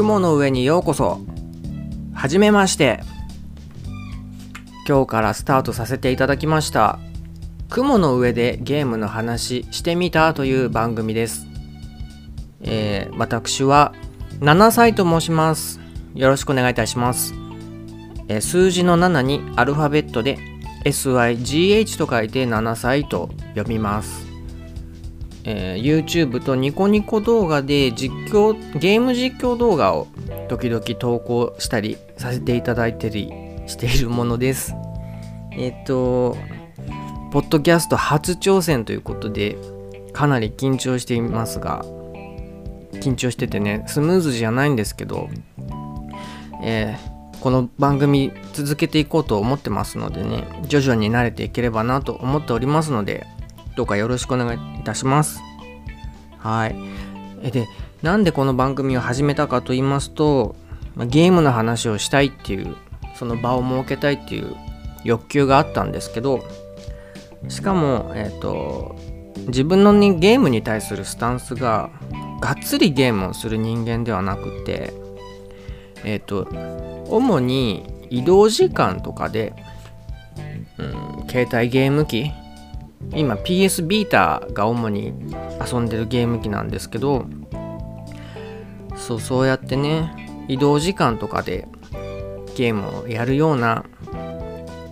雲の上にようこそ。はじめまして。今日からスタートさせていただきました。雲の上でゲームの話してみたという番組です、えー私は7歳と申します。よろしくお願いいたします、えー数字の7にアルファベットで SYGH と書いて7歳と読みます。えー YouTube とニコニコ動画で実況ゲーム実況動画を時々投稿したりさせていただいてりしているものです。えっ、とポッドキャスト初挑戦ということでかなり緊張していますが緊張しててねスムーズじゃないんですけど、えーこの番組続けていこうと思ってますのでね徐々に慣れていければなと思っておりますのでどうかよろしくお願いいたします。はい。えで、なんでこの番組を始めたかと言いますと、ゲームの話をしたいっていう、その場を設けたいっていう欲求があったんですけど、しかも、えっ、と、自分のにゲームに対するスタンスが、がっつりゲームをする人間ではなくて、えっ、と、主に移動時間とかで、うん、携帯ゲーム機今 PS ビータが主に遊んでるゲーム機なんですけどそうそうやってね移動時間とかでゲームをやるような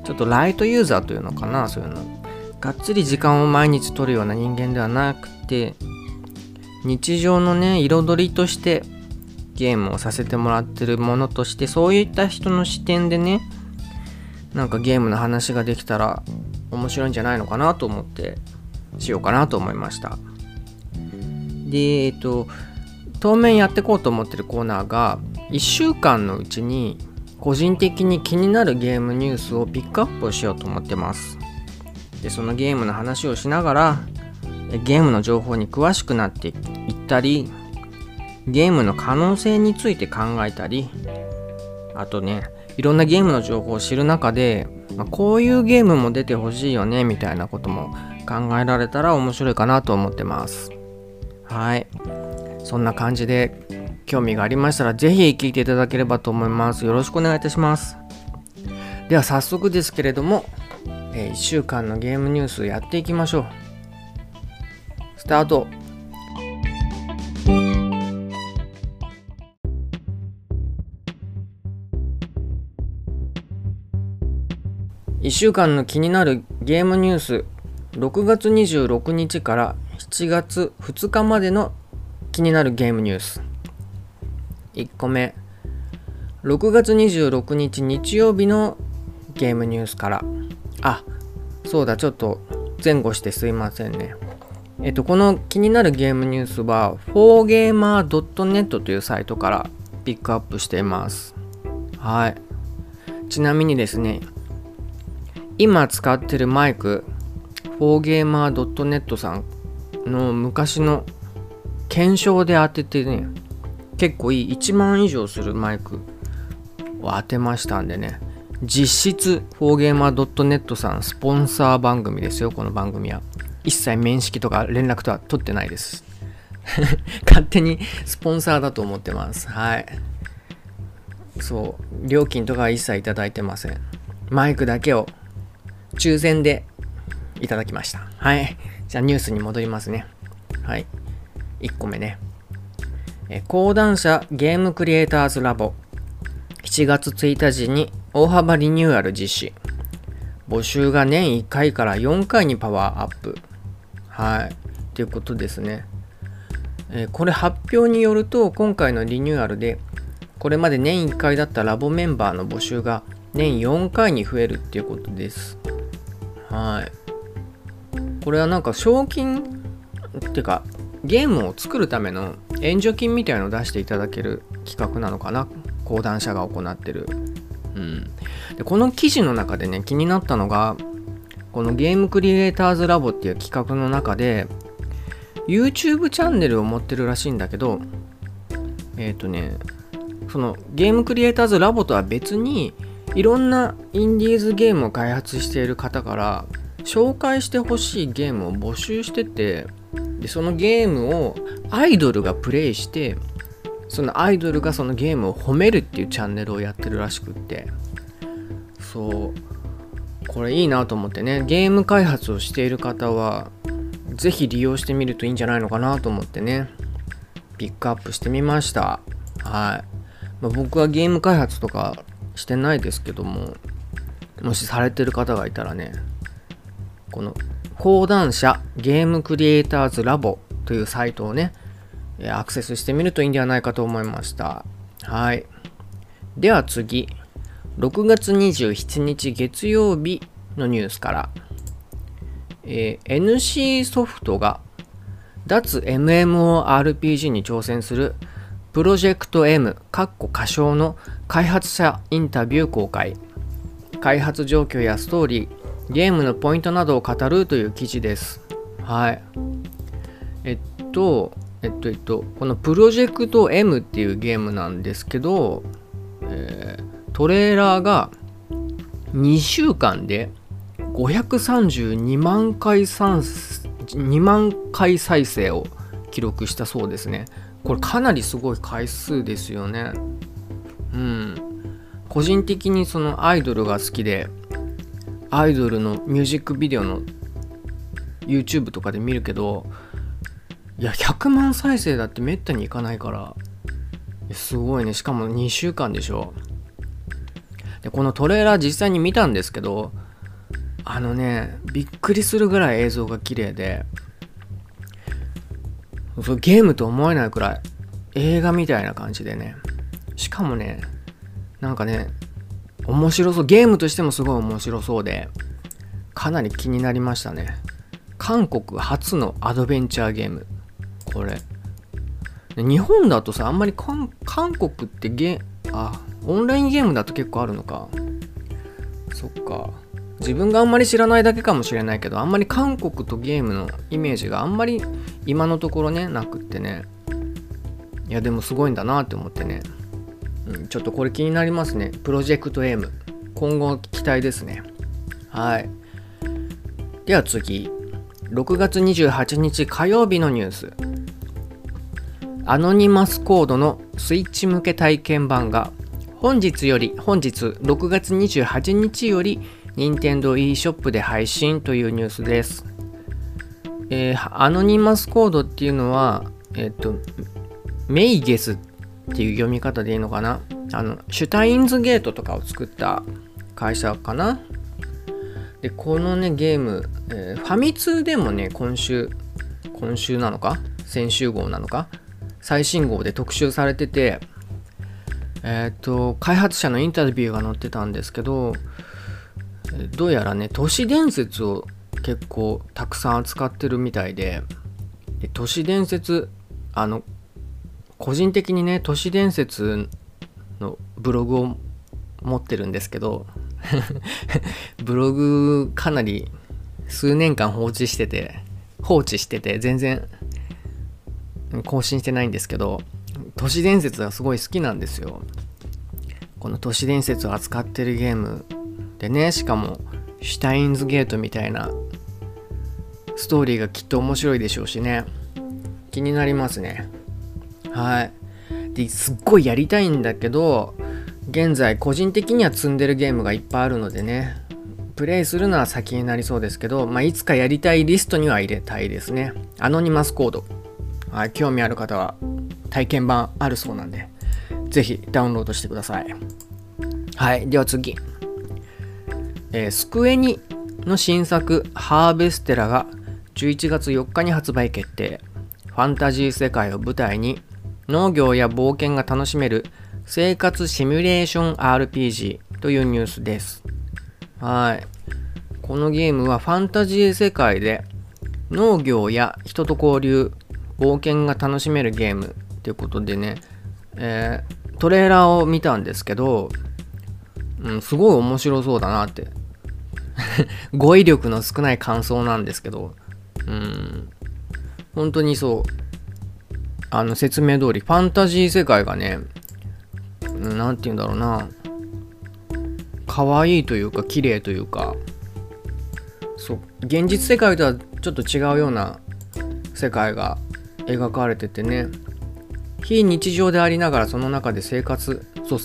ちょっとライトユーザーというのかなそういうの。がっつり時間を毎日取るような人間ではなくて日常のね彩りとしてゲームをさせてもらってるものとしてそういった人の視点でねなんかゲームの話ができたら面白いんじゃないのかなと思ってしようかなと思いました。でえっと当面やっていこうと思ってるコーナーが1週間のうちに個人的に気になるゲームニュースをピックアップをしようと思ってます。でそのゲームの話をしながらえゲームの情報に詳しくなっていったりゲームの可能性について考えたりあとねいろんなゲームの情報を知る中で、まあこういうゲームも出てほしいよねみたいなことも考えられたら面白いかなと思ってます。はい。そんな感じで興味がありましたらぜひ聞いていただければと思います。よろしくお願いいたします。では早速ですけれども、え1週間のゲームニュースやっていきましょう。スタート。週間の気になるゲームニュース。6月26日から7月2日までの気になるゲームニュース。1個目。6月26日日曜日のゲームニュースから。あそうだちょっと前後してすいませんね。えっとこの気になるゲームニュースは 4gamer.net というサイトからピックアップしています。はい。ちなみにですね今使ってるマイク 4gamer.net さんの昔の検証で当ててね結構いい1万以上するマイクを当てましたんでね。実質 4gamer.net さんスポンサー番組ですよこの番組は。一切面識とか連絡とは取ってないです。勝手にスポンサーだと思ってます。はい。そう。料金とかは一切いいてません。マイクだけを抽選でいただきました。はい。じゃあニュースに戻りますね。はい。1個目ね。え講談社ゲームクリエイターズラボ7月1日に大幅リニューアル実施。募集が年1回から4回にパワーアップ。はい。ということですね。えこれ発表によると今回のリニューアルでこれまで年1回だったラボメンバーの募集が年4回に増えるっていうことです。はい。これはなんか賞金っていうかゲームを作るための援助金みたいのを出していただける企画なのかな講談社が行ってる。うん。でこの記事の中でね気になったのがこのゲームクリエイターズラボっていう企画の中で YouTube チャンネルを持ってるらしいんだけどえっ、とねそのゲームクリエイターズラボとは別にいろんなインディーズゲームを開発している方から紹介してほしいゲームを募集しててでそのゲームをアイドルがプレイしてそのアイドルがそのゲームを褒めるっていうチャンネルをやってるらしくって。そう。これいいなと思ってね。ゲーム開発をしている方は是非利用してみるといいんじゃないのかなと思ってね。ピックアップしてみました。はい、まあ、僕はゲーム開発とかしてないですけどももしされてる方がいたらねこの講談社ゲームクリエイターズラボというサイトをねアクセスしてみるといいんではないかと思いました。はい。では次。6月27日月曜日のニュースから、えー、NC ソフトが脱 MMORPG に挑戦するプロジェクト M かっこ仮称の開発者インタビュー公開。開発状況やストーリーゲームのポイントなどを語るという記事です。はい。えっとえっとえっとこのプロジェクト M っていうゲームなんですけど、えー、トレーラーが2週間で532万回2万回再生を記録したそうですね。これかなりすごい回数ですよね。うん。個人的にそのアイドルが好きでアイドルのミュージックビデオの YouTube とかで見るけどいや100万再生だってめったにいかないからすごいね。しかも2週間でしょ。でこのトレーラー実際に見たんですけどあのねびっくりするぐらい映像が綺麗でゲームと思えないくらい映画みたいな感じでね。しかもねなんかね面白そう。ゲームとしてもすごい面白そうでかなり気になりましたね。韓国初のアドベンチャーゲーム。これ。日本だとさあんまり韓国ってゲあオンラインゲームだと結構あるのか。そっか。自分があんまり知らないだけかもしれないけどあんまり韓国とゲームのイメージがあんまり今のところねなくってねいやでもすごいんだなって思ってねうん、ちょっとこれ気になりますね。プロジェクト M。今後期待ですね。はい。では次。6月28日火曜日のニュース。アノニマスコードのスイッチ向け体験版が本日より、本日6月28日より Nintendo eShop で配信というニュースです。えー、アノニマスコードっていうのは、えっ、と、メイゲスっっていう読み方でいいのかな？あのシュタインズゲートとかを作った会社かな？でこのねゲーム、えー、ファミ通でもね今週今週なのか？先週号なのか？最新号で特集されててえっ、ー、と開発者のインタビューが載ってたんですけどどうやらね都市伝説を結構たくさん扱ってるみたいで都市伝説あの個人的にね都市伝説のブログを持ってるんですけど ブログかなり数年間放置してて放置してて全然更新してないんですけど都市伝説がすごい好きなんですよ。この都市伝説を扱ってるゲームでねしかもシュタインズゲートみたいなストーリーがきっと面白いでしょうしね。気になりますね。はい。ですっごいやりたいんだけど現在個人的には積んでるゲームがいっぱいあるのでねプレイするのは先になりそうですけど、まあ、いつかやりたいリストには入れたいですね。アノニマスコード、はい、興味ある方は体験版あるそうなんでぜひダウンロードしてください。はいでは次、えー、スクエニの新作ハーベステラが11月4日に発売決定ファンタジー世界を舞台に農業や冒険が楽しめる生活シミュレーション RPG というニュースです。はい。このゲームはファンタジー世界で農業や人と交流、冒険が楽しめるゲームっていうことでね、えー、トレーラーを見たんですけど、うん、すごい面白そうだなって。語彙力の少ない感想なんですけど、うん、本当にそう、あの説明通り、ファンタジー世界がね、なんて言うんだろうな、可愛いというか、綺麗というか、そう、現実世界とはちょっと違うような世界が描かれててね、非日常でありながらその中で生活そう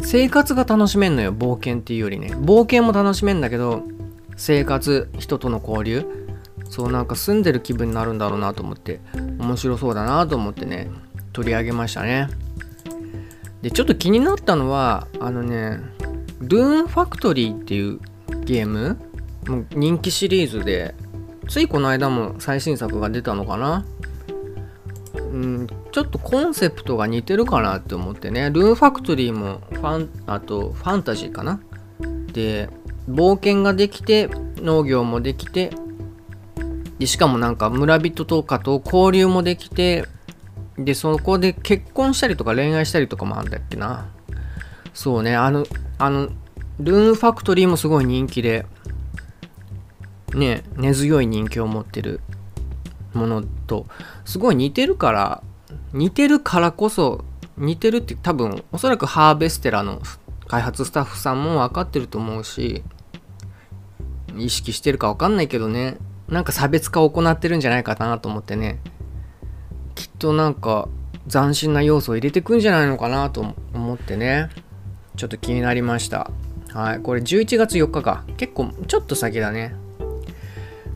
生活が楽しめんのよ冒険っていうよりね。冒険も楽しめんだけど生活人との交流。そうなんか住んでる気分になるんだろうなと思って。面白そうだなと思ってね取り上げましたね。でちょっと気になったのはあのねルーンファクトリーっていうゲームもう人気シリーズでついこの間も最新作が出たのかな。うんちょっとコンセプトが似てるかなって思ってね。ルーンファクトリーもファンあとファンタジーかな。で冒険ができて農業もできてでしかもなんか村人とかと交流もできてでそこで結婚したりとか恋愛したりとかもあんだっけな。そうねあのあのルーンファクトリーもすごい人気でね根強い人気を持ってる。ものとすごい似てるから似てるからこそ似てるって多分おそらくハーベステラの開発スタッフさんも分かってると思うし意識してるか分かんないけどね。なんか差別化を行ってるんじゃないかなと思ってね。きっとなんか斬新な要素を入れてくんじゃないのかなと思ってね。ちょっと気になりました。はいこれ11月4日か。結構ちょっと先だね。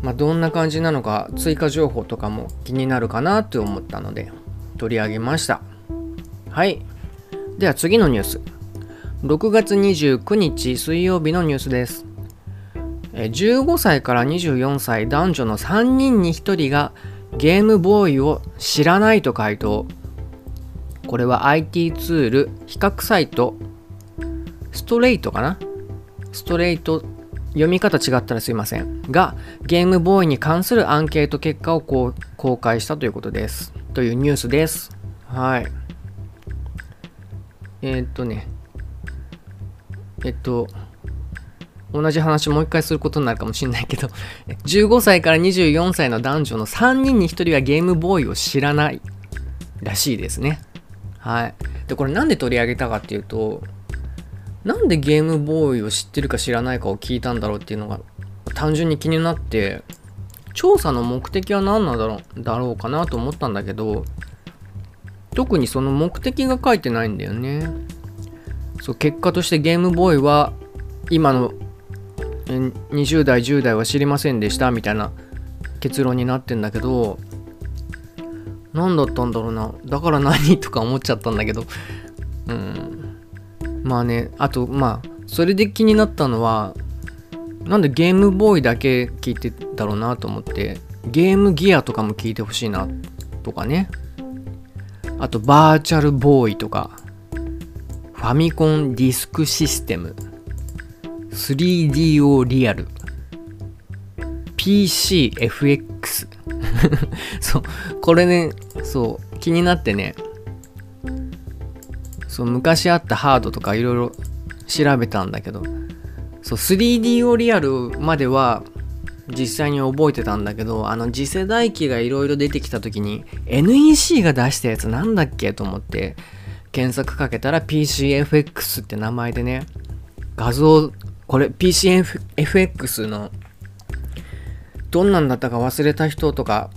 まあどんな感じなのか追加情報とかも気になるかなって思ったので取り上げました。はい。では次のニュース。6月29日水曜日のニュースです。15歳から24歳男女の3人に1人がゲームボーイを知らないと回答。これは IT ツール比較サイト。ストレートかな？ストレート読み方違ったらすいません。がゲームボーイに関するアンケート結果をこう公開したということです。というニュースです。はい。えー、っとね。えっと同じ話もう一回することになるかもしれないけど 15歳から24歳の男女の3人に1人はゲームボーイを知らないらしいですね。はい。でこれなんで取り上げたかっていうとなんでゲームボーイを知ってるか知らないかを聞いたんだろうっていうのが単純に気になって調査の目的は何なんだろうだろうかなと思ったんだけど特にその目的が書いてないんだよね。そう結果としてゲームボーイは今の20代10代は知りませんでしたみたいな結論になってんだけど何だったんだろうな。だから何とか思っちゃったんだけど。うん。まあねあとまあそれで気になったのはなんでゲームボーイだけ聞いてたろうなと思ってゲームギアとかも聞いてほしいなとかね。あとバーチャルボーイとかファミコンディスクシステム 3DO リアル PCFX そうこれねそう気になってねそう昔あったハードとかいろいろ調べたんだけどそう 3DO リアルまでは実際に覚えてたんだけどあの次世代機がいろいろ出てきた時に NEC が出したやつなんだっけと思って検索かけたら PCFX って名前でね画像これ PCFX のどんなんだったか忘れた人とか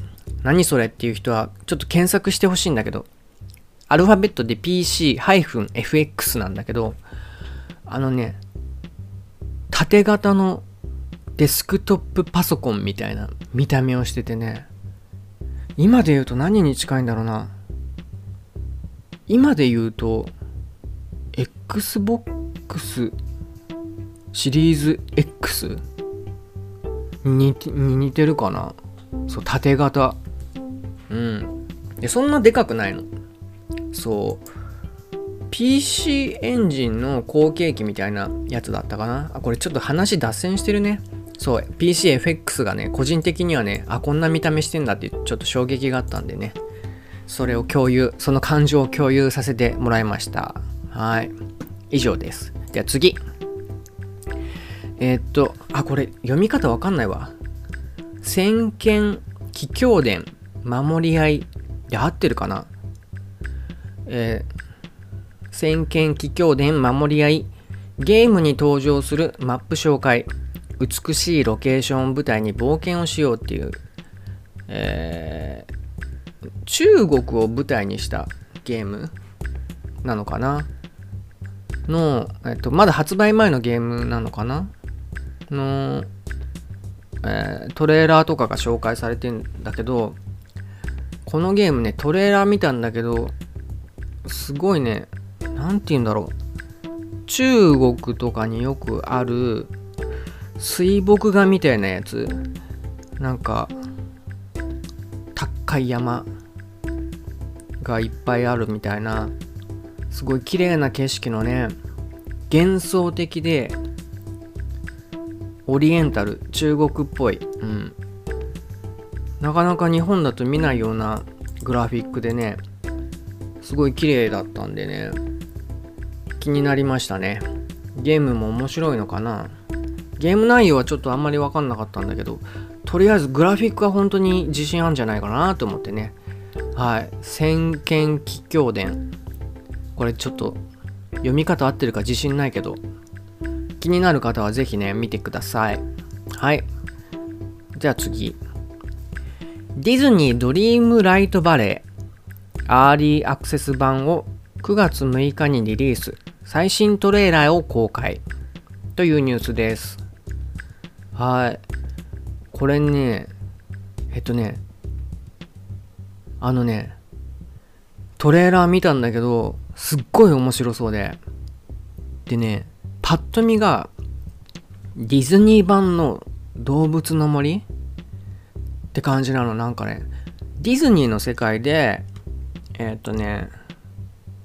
何それっていう人はちょっと検索してほしいんだけどアルファベットで PC-FX なんだけどあのね縦型のデスクトップパソコンみたいな見た目をしててね。今で言うと何に近いんだろうな。今で言うと Xbox シリーズ X にに似てるかな。そう縦型。うん。でそんなでかくないの。そう。PC エンジンの後継機みたいなやつだったかな？あこれちょっと話脱線してるね。そう PCFX がね個人的にはねあこんな見た目してんだってちょっと衝撃があったんでね。それを共有その感情を共有させてもらいました。はい。以上です。では次。えー、っと、あ、これ読み方わかんないわ。先見、桔梗伝、守り合いで合ってるかな？えー、先見、桔梗伝、守り合い、ゲームに登場するマップ紹介、美しいロケーションを舞台に冒険をしようっていう、えー、中国を舞台にしたゲームなのかな？の、えっと、まだ発売前のゲームなのかな？の、えー、トレーラーとかが紹介されてんだけどこのゲームねトレーラー見たんだけどすごいね。何て言うんだろう。中国とかによくある水墨画みたいなやつ。なんか高い山がいっぱいあるみたいな。すごい綺麗な景色のね幻想的でオリエンタル中国っぽい、うん、なかなか日本だと見ないようなグラフィックでねすごい綺麗だったんでね。気になりましたね。ゲームも面白いのかな。ゲーム内容はちょっとあんまり分かんなかったんだけどとりあえずグラフィックは本当に自信あるんじゃないかなと思ってね。はい。先見桔梗伝。これちょっと読み方合ってるか自信ないけど気になる方はぜひね見てください。はい。じゃあ次。ディズニードリームライトバレー。アーリーアクセス版を9月6日にリリース。最新トレーラーを公開。というニュースです。はい。これねえっとねあのねトレーラー見たんだけどすっごい面白そうで。でねパッと見がディズニー版の動物の森？って感じなの。なんかねディズニーの世界でえー、っとね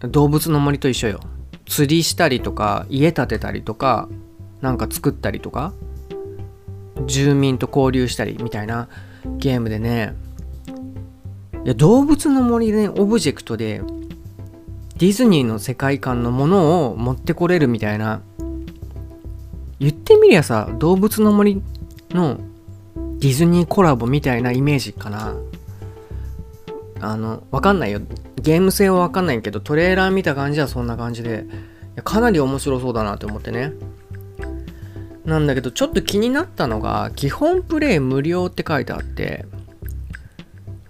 動物の森と一緒よ。釣りしたりとか家建てたりとかなんか作ったりとか住民と交流したりみたいなゲームでね。いや動物の森で、ね、オブジェクトでディズニーの世界観のものを持ってこれるみたいな言ってみりゃさ動物の森のディズニーコラボみたいなイメージかな。あのわかんないよ。ゲーム性はわかんないけどトレーラー見た感じはそんな感じでかなり面白そうだなって思ってね。なんだけどちょっと気になったのが基本プレイ無料って書いてあって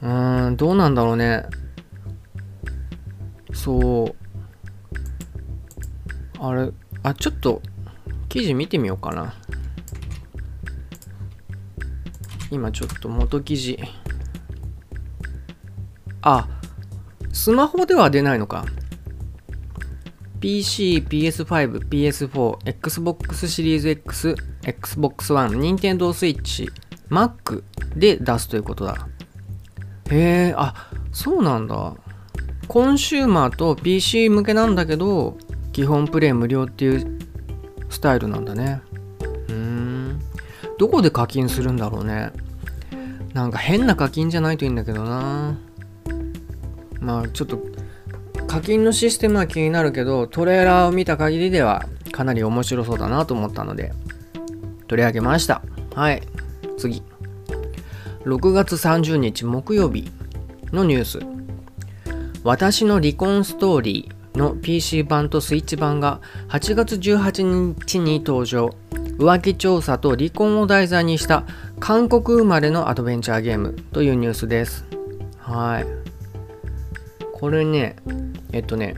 うーんどうなんだろうね。そう。あれあちょっと記事見てみようかな。今ちょっと元記事。あスマホでは出ないのか PC、PS5、PS4、Xbox シリーズ X、Xbox One、Nintendo Switch、Mac で出すということだ。へえ、あ、そうなんだ。コンシューマーと PC 向けなんだけど、基本プレイ無料っていうスタイルなんだね。うーん。どこで課金するんだろうね。なんか変な課金じゃないといいんだけどな。まあちょっと課金のシステムは気になるけどトレーラーを見た限りではかなり面白そうだなと思ったので取り上げました。はい。次。6月30日木曜日。のニュース。私の離婚ストーリーの PC 版とスイッチ版が8月18日に登場。浮気調査と離婚を題材にした韓国生まれのアドベンチャーゲームというニュースです。はい。これねえっとね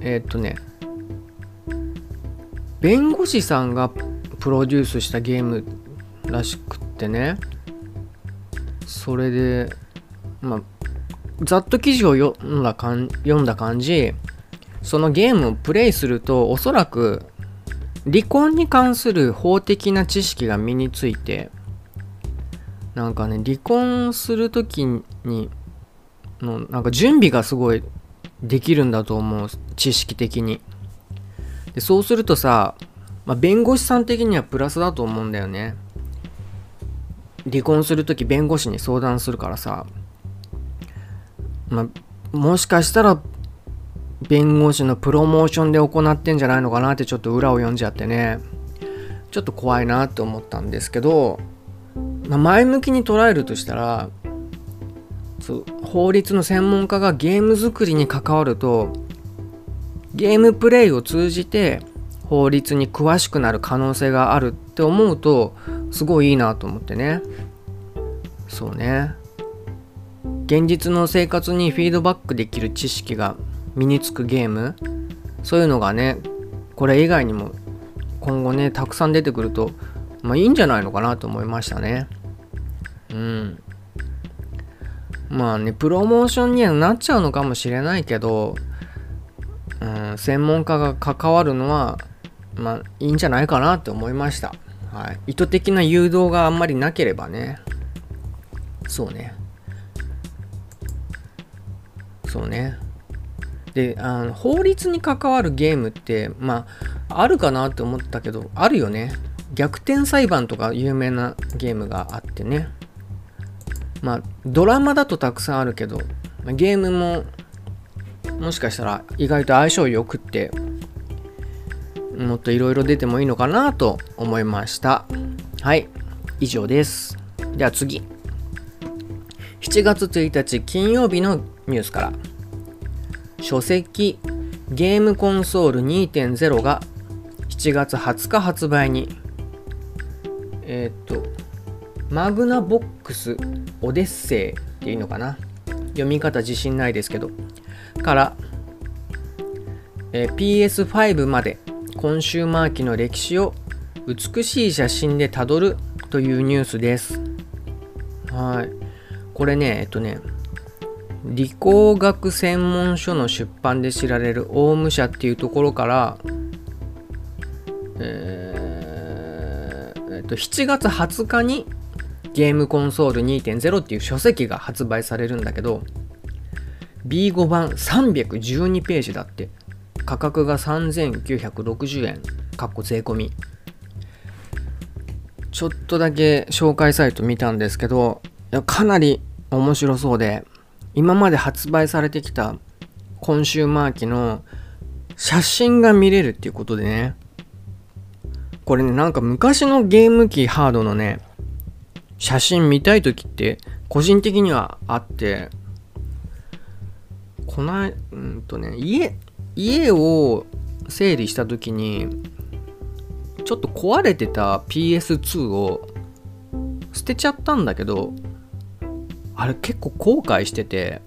えっとね弁護士さんがプロデュースしたゲームらしくってねそれでまあざっと記事を読んだかん読んだ感じそのゲームをプレイするとおそらく離婚に関する法的な知識が身についてなんかね離婚する時にのなんか準備がすごいできるんだと思う知識的に。でそうするとさ、まあ、弁護士さん的にはプラスだと思うんだよね。離婚する時弁護士に相談するからさ、まあ、もしかしたら弁護士のプロモーションで行ってんじゃないのかなってちょっと裏を読んじゃってね。ちょっと怖いなって思ったんですけど、まあ、前向きに捉えるとしたらそう法律の専門家がゲーム作りに関わるとゲームプレイを通じて法律に詳しくなる可能性があるって思うとすごいいいなと思ってね。そうね。現実の生活にフィードバックできる知識が身につくゲーム。そういうのがねこれ以外にも今後ねたくさん出てくるとまあいいんじゃないのかなと思いましたね。うん。まあねプロモーションにはなっちゃうのかもしれないけど、うん、専門家が関わるのはまあいいんじゃないかなって思いました。はい、意図的な誘導があんまりなければね。そうね。そうね。であの法律に関わるゲームってまああるかなって思ったけどあるよね。逆転裁判とか有名なゲームがあってね。まあドラマだとたくさんあるけどゲームももしかしたら意外と相性よくってもっといろいろ出てもいいのかなと思いました。はい以上です。では次。7月1日金曜日のニュースから。書籍ゲームコンソール2.0が7月20日発売に。えっ、とマグナボックスオデッセイっていうのかな？読み方自信ないですけどから、えー、PS5 までコンシューマー機の歴史を美しい写真でたどるというニュースです。はい。これね、えっとね、理工学専門書の出版で知られるオウム社っていうところから、えー、えっと、7月20日にゲームコンソール2.0っていう書籍が発売されるんだけど、B5 版312ページだって。価格が3960円かっこ税込み。ちょっとだけ紹介サイト見たんですけどかなり面白そうで今まで発売されてきたコンシューマー機の写真が見れるっていうことでね。これねなんか昔のゲーム機ハードのね写真見たい時って個人的にはあってこないうんとね家家を整理した時にちょっと壊れてた PS2 を捨てちゃったんだけどあれ結構後悔してて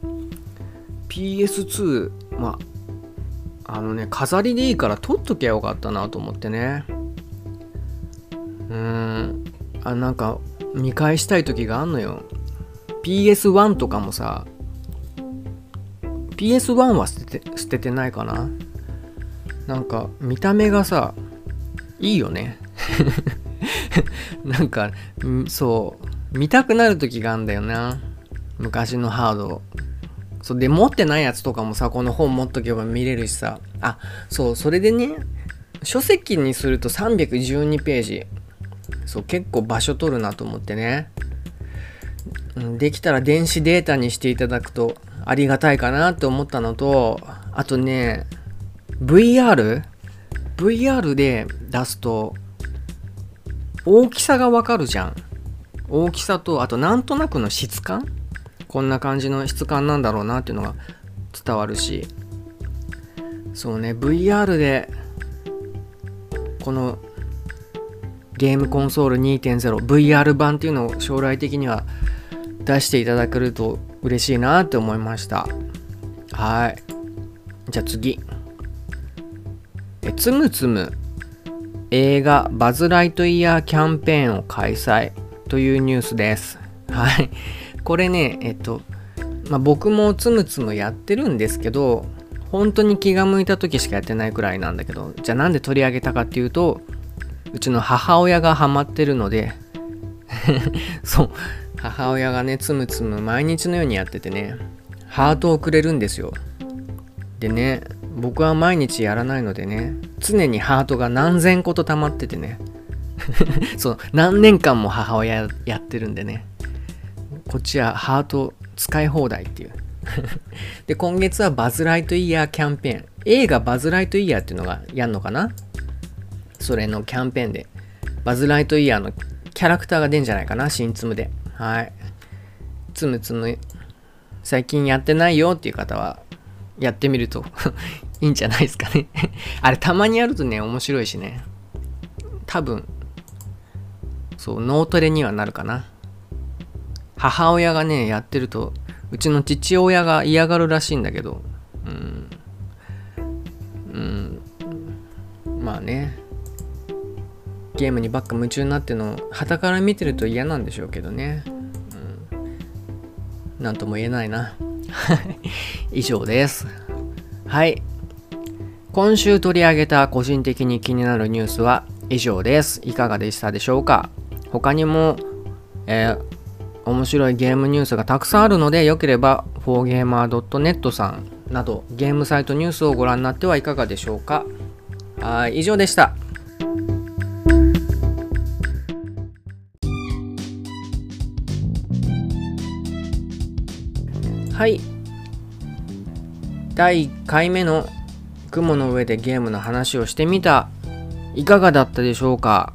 PS2 まああのね飾りでいいから取っときゃよかったなと思ってね。うんあなんか見返したい時があんのよ。PS1 とかもさ PS1 は捨てて捨ててないかな。なんか見た目がさいいよね。なんかそう見たくなる時があんだよな。昔のハードそうで持ってないやつとかもさこの本持っとけば見れるしさ。あそうそれでね書籍にすると312ページ。そう結構場所取るなと思ってねできたら電子データにしていただくとありがたいかなって思ったのと、あとね、VR?VR VR で出すと、大きさがわかるじゃん。大きさと、あとなんとなくの質感？こんな感じの質感なんだろうなっていうのが伝わるし、そうね、VR で、このゲームコンソール 2.0VR 版っていうのを将来的には出していただけると嬉しいなって思いました。はい。じゃあ次。えつむつむ映画バズ・ライトイヤーキャンペーンを開催というニュースです。はい。これねえっとまあ、僕もつむつむやってるんですけど本当に気が向いた時しかやってないくらいなんだけどじゃあなんで取り上げたかっていうとうちの母親がハマってるので そう。母親がねつむつむ毎日のようにやっててねハートをくれるんですよ。でね僕は毎日やらないのでね常にハートが何千個と溜まっててね そう何年間も母親やってるんでねこっちはハート使い放題っていう。で今月はバズ・ライトイヤーキャンペーン。映画バズ・ライトイヤーっていうのがやんのかな？それのキャンペーンで。バズ・ライトイヤーのキャラクターが出んじゃないかな新ツムで。はい。つむつむ、最近やってないよっていう方は、やってみると いいんじゃないですかね。あれ、たまにやるとね、面白いしね。多分、そう、脳トレにはなるかな。母親がね、やってると、うちの父親が嫌がるらしいんだけど。うん。うん。まあね。ゲームにばっか夢中になってのを傍から見てると嫌なんでしょうけどね、うん、なんとも言えないな。以上です。はい。今週取り上げた個人的に気になるニュースは以上です。いかがでしたでしょうか？他にも、えー、面白いゲームニュースがたくさんあるのでよければ 4gamer.net さんなどゲームサイトニュースをご覧になってはいかがでしょうか？はい以上でした。はい。第1回目の雲の上でゲームの話をしてみた。いかがだったでしょうか、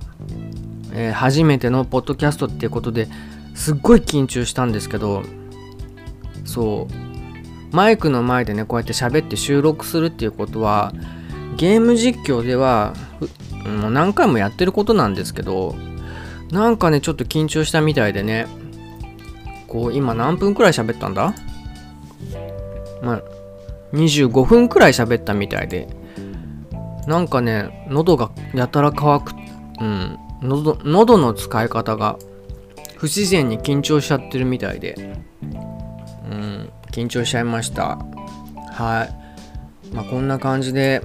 えー、初めてのポッドキャストっていうことですっごい緊張したんですけど。そう。マイクの前でねこうやって喋って収録するっていうことはゲーム実況ではもう何回もやってることなんですけどなんかねちょっと緊張したみたいでね。こう今何分くらい喋ったんだ？まあ、25分くらい喋ったみたいで、なんかね、喉がやたら乾く、うん、喉喉の使い方が不自然に緊張しちゃってるみたいで、うん、緊張しちゃいました。はい。まあ、こんな感じで、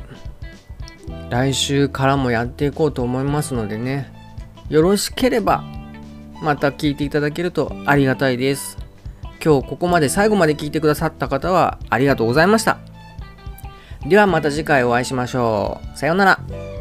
来週からもやっていこうと思いますのでね、よろしければ、また聞いていただけるとありがたいです。今日ここまで最後まで聞いてくださった方はありがとうございました。ではまた次回お会いしましょう。さようなら。